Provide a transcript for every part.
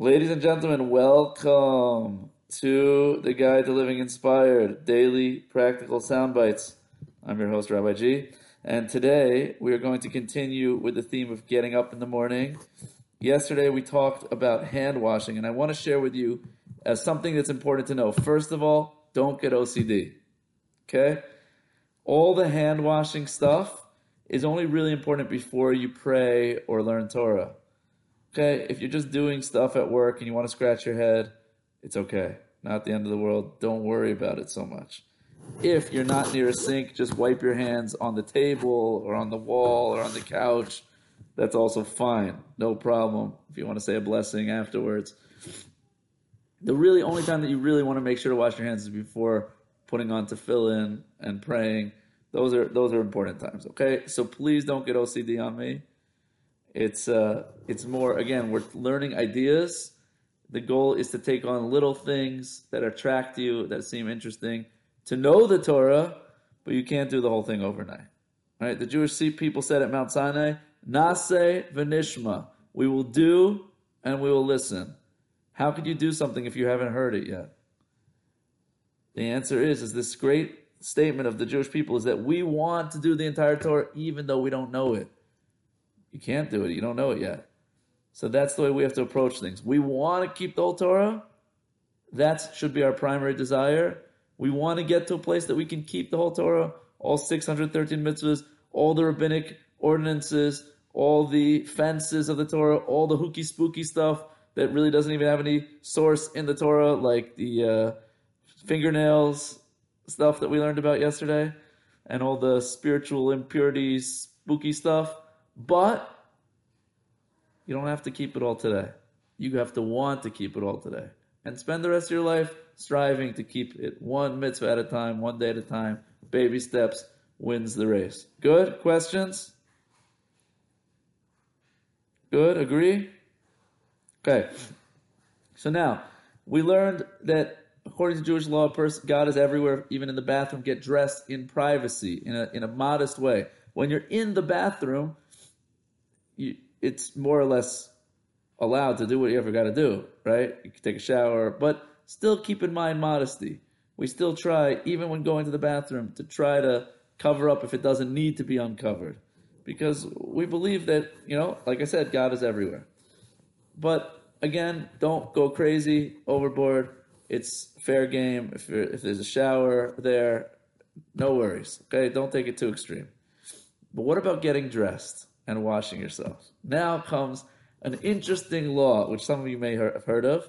Ladies and gentlemen, welcome to the Guide to Living Inspired Daily Practical Soundbytes. I'm your host, Rabbi G, and today we are going to continue with the theme of getting up in the morning. Yesterday we talked about hand washing, and I want to share with you as something that's important to know. First of all, don't get OCD. Okay? All the hand washing stuff is only really important before you pray or learn Torah. Okay, if you're just doing stuff at work and you want to scratch your head, it's okay. Not the end of the world. Don't worry about it so much. If you're not near a sink, just wipe your hands on the table or on the wall or on the couch. That's also fine. No problem. If you want to say a blessing afterwards. The really only time that you really want to make sure to wash your hands is before putting on tefillin and praying. Those are those are important times. Okay, so please don't get OCD on me. It's uh, it's more again. We're learning ideas. The goal is to take on little things that attract you, that seem interesting, to know the Torah, but you can't do the whole thing overnight. Right? The Jewish people said at Mount Sinai, "Nase v'nishma." We will do and we will listen. How could you do something if you haven't heard it yet? The answer is, is this great statement of the Jewish people is that we want to do the entire Torah even though we don't know it. You can't do it. You don't know it yet. So that's the way we have to approach things. We want to keep the whole Torah. That should be our primary desire. We want to get to a place that we can keep the whole Torah, all 613 mitzvahs, all the rabbinic ordinances, all the fences of the Torah, all the hooky spooky stuff that really doesn't even have any source in the Torah, like the uh, fingernails stuff that we learned about yesterday, and all the spiritual impurities, spooky stuff. But you don't have to keep it all today. You have to want to keep it all today. And spend the rest of your life striving to keep it one mitzvah at a time, one day at a time. Baby steps wins the race. Good? Questions? Good? Agree? Okay. So now, we learned that according to Jewish law, God is everywhere, even in the bathroom. Get dressed in privacy, in a, in a modest way. When you're in the bathroom, you, it's more or less allowed to do what you ever got to do, right? You can take a shower, but still keep in mind modesty. We still try, even when going to the bathroom, to try to cover up if it doesn't need to be uncovered. Because we believe that, you know, like I said, God is everywhere. But again, don't go crazy, overboard. It's fair game. If, if there's a shower there, no worries. Okay, don't take it too extreme. But what about getting dressed? And washing yourselves. Now comes an interesting law, which some of you may have heard of,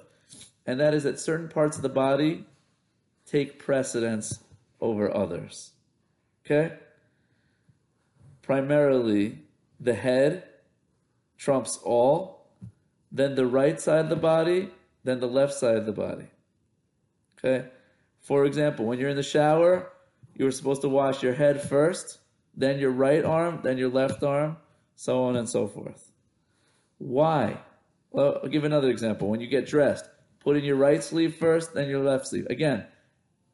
and that is that certain parts of the body take precedence over others. Okay? Primarily, the head trumps all, then the right side of the body, then the left side of the body. Okay? For example, when you're in the shower, you're supposed to wash your head first, then your right arm, then your left arm, so on and so forth. Why? Well, I'll give another example. When you get dressed, put in your right sleeve first, then your left sleeve. Again,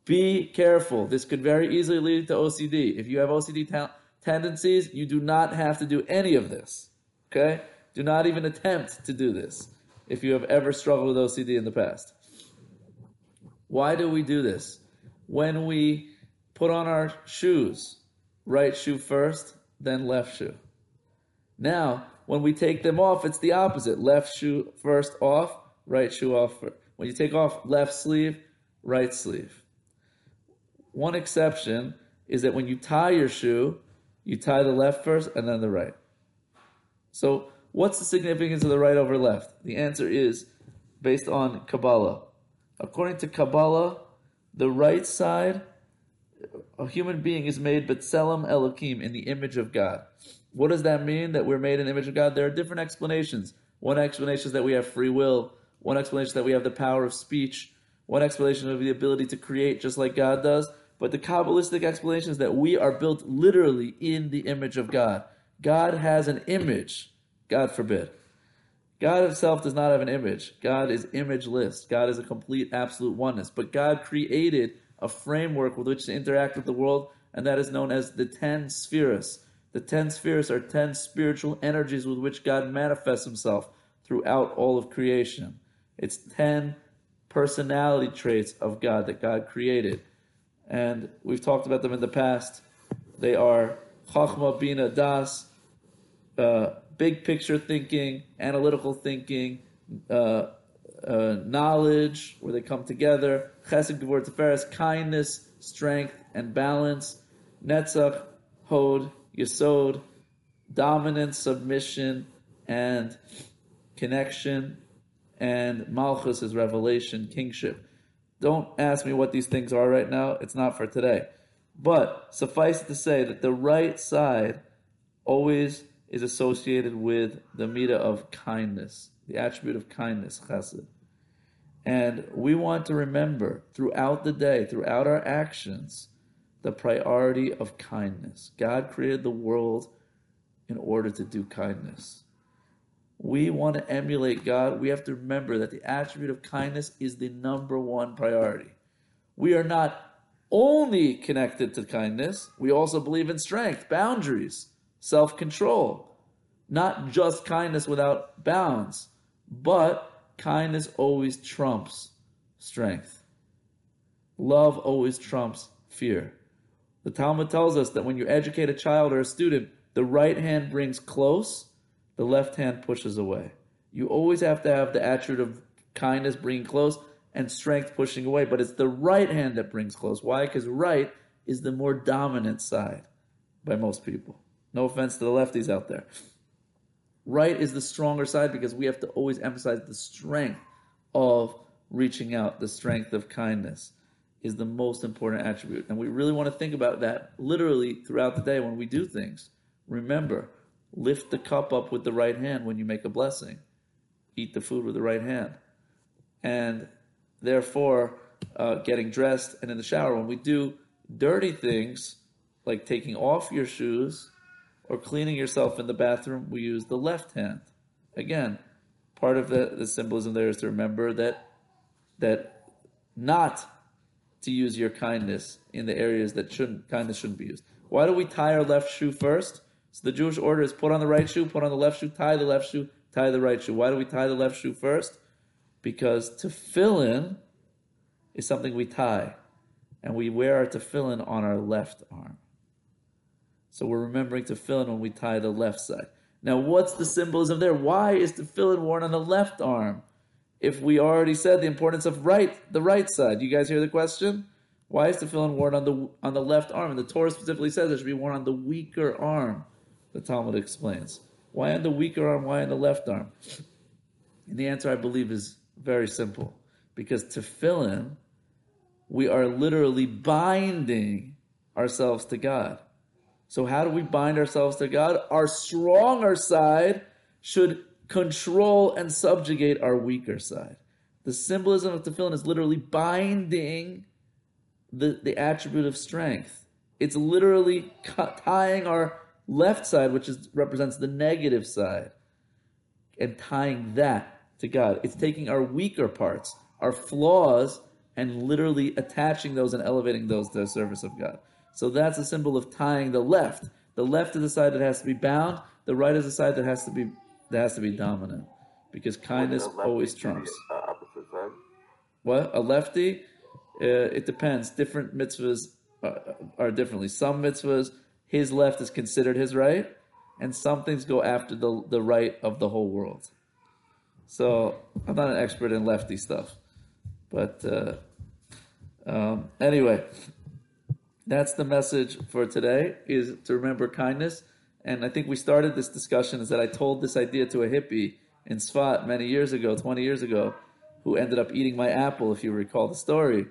be careful. This could very easily lead to OCD. If you have OCD ta- tendencies, you do not have to do any of this. Okay? Do not even attempt to do this if you have ever struggled with OCD in the past. Why do we do this? When we put on our shoes, right shoe first, then left shoe. Now, when we take them off, it's the opposite. Left shoe first off, right shoe off. First. When you take off left sleeve, right sleeve. One exception is that when you tie your shoe, you tie the left first and then the right. So, what's the significance of the right over left? The answer is based on Kabbalah. According to Kabbalah, the right side, a human being is made B'Tselem Elohim in the image of God. What does that mean that we're made in the image of God? There are different explanations. One explanation is that we have free will. One explanation is that we have the power of speech. One explanation of the ability to create just like God does. But the Kabbalistic explanation is that we are built literally in the image of God. God has an image. God forbid. God himself does not have an image. God is imageless. God is a complete absolute oneness. But God created a framework with which to interact with the world, and that is known as the ten spheres. The ten spheres are ten spiritual energies with which God manifests himself throughout all of creation. It's 10 personality traits of God that God created. And we've talked about them in the past. They are Chachma, Bina, Das, uh, big picture thinking, analytical thinking, uh, uh, knowledge, where they come together, Chesed, Gevur, Tiferes, kindness, strength, and balance, Netzach, Hod, Yesod, dominance, submission, and connection, and Malchus is revelation, kingship. Don't ask me what these things are right now. It's not for today. But suffice it to say that the right side always is associated with the midah of kindness, the attribute of kindness, chesed. And we want to remember throughout the day, throughout our actions, the priority of kindness. God created the world in order to do kindness. We want to emulate God. We have to remember that the attribute of kindness is the number one priority. We are not only connected to kindness, we also believe in strength, boundaries, self control. Not just kindness without bounds, but kindness always trumps strength. Love always trumps fear. The Talmud tells us that when you educate a child or a student, the right hand brings close, the left hand pushes away. You always have to have the attribute of kindness bringing close and strength pushing away, but it's the right hand that brings close. Why? Because right is the more dominant side by most people. No offense to the lefties out there. Right is the stronger side because we have to always emphasize the strength of reaching out, the strength of kindness is the most important attribute. And we really want to think about that literally throughout the day when we do things. Remember, lift the cup up with the right hand when you make a blessing. Eat the food with the right hand. And therefore, uh, getting dressed and in the shower, when we do dirty things like taking off your shoes or cleaning yourself in the bathroom, we use the left hand. Again, part of the, the symbolism there is to remember that that not to use your kindness in the areas that shouldn't kindness shouldn't be used. Why do we tie our left shoe first? So the Jewish order is put on the right shoe, put on the left shoe, tie the left shoe, tie the right shoe. Why do we tie the left shoe first? because tefillin is something we tie, and we wear our tefillin on our left arm. So we're remembering tefillin when we tie the left side. Now, what's the symbolism there? Why is tefillin worn on the left arm? If we already said the importance of right, the right side. You guys hear the question? Why is the tefillin worn on the on the left arm? And the Torah specifically says it should be worn on the weaker arm. The Talmud explains. Why on the weaker arm? Why on the left arm? And the answer, I believe, is very simple. Because tefillin, we are literally binding ourselves to God. So how do we bind ourselves to God? Our stronger side should control and subjugate our weaker side. The symbolism of tefillin is literally binding the, the attribute of strength. It's literally tying our left side, which is, represents the negative side, and tying that to God. It's taking our weaker parts, our flaws, and literally attaching those and elevating those to the service of God. So that's a symbol of tying the left. The left is the side that has to be bound. The right is the side that has to be that has to be dominant, because kindness always trumps. Uh, opposite side. What a lefty? Uh, it depends. Different mitzvahs are, are differently. Some mitzvahs, his left is considered his right, and some things go after the the right of the whole world. So I'm not an expert in lefty stuff, but uh, um, anyway, that's the message for today: is to remember kindness. And I think we started this discussion is that I told this idea to a hippie in Sfat many years ago, 20 years ago, who ended up eating my apple, if you recall the story.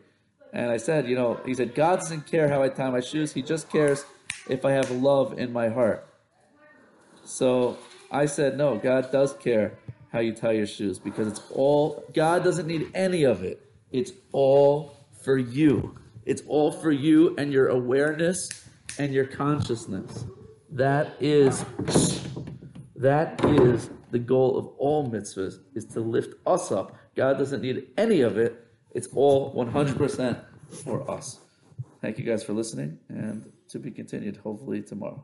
And I said, you know, he said, God doesn't care how I tie my shoes. He just cares if I have love in my heart. So I said, no, God does care how you tie your shoes because it's all, God doesn't need any of it. It's all for you. It's all for you and your awareness and your consciousness. That is, that is the goal of all mitzvahs, is to lift us up. God doesn't need any of it. It's all 100% for us. Thank you guys for listening and to be continued hopefully tomorrow.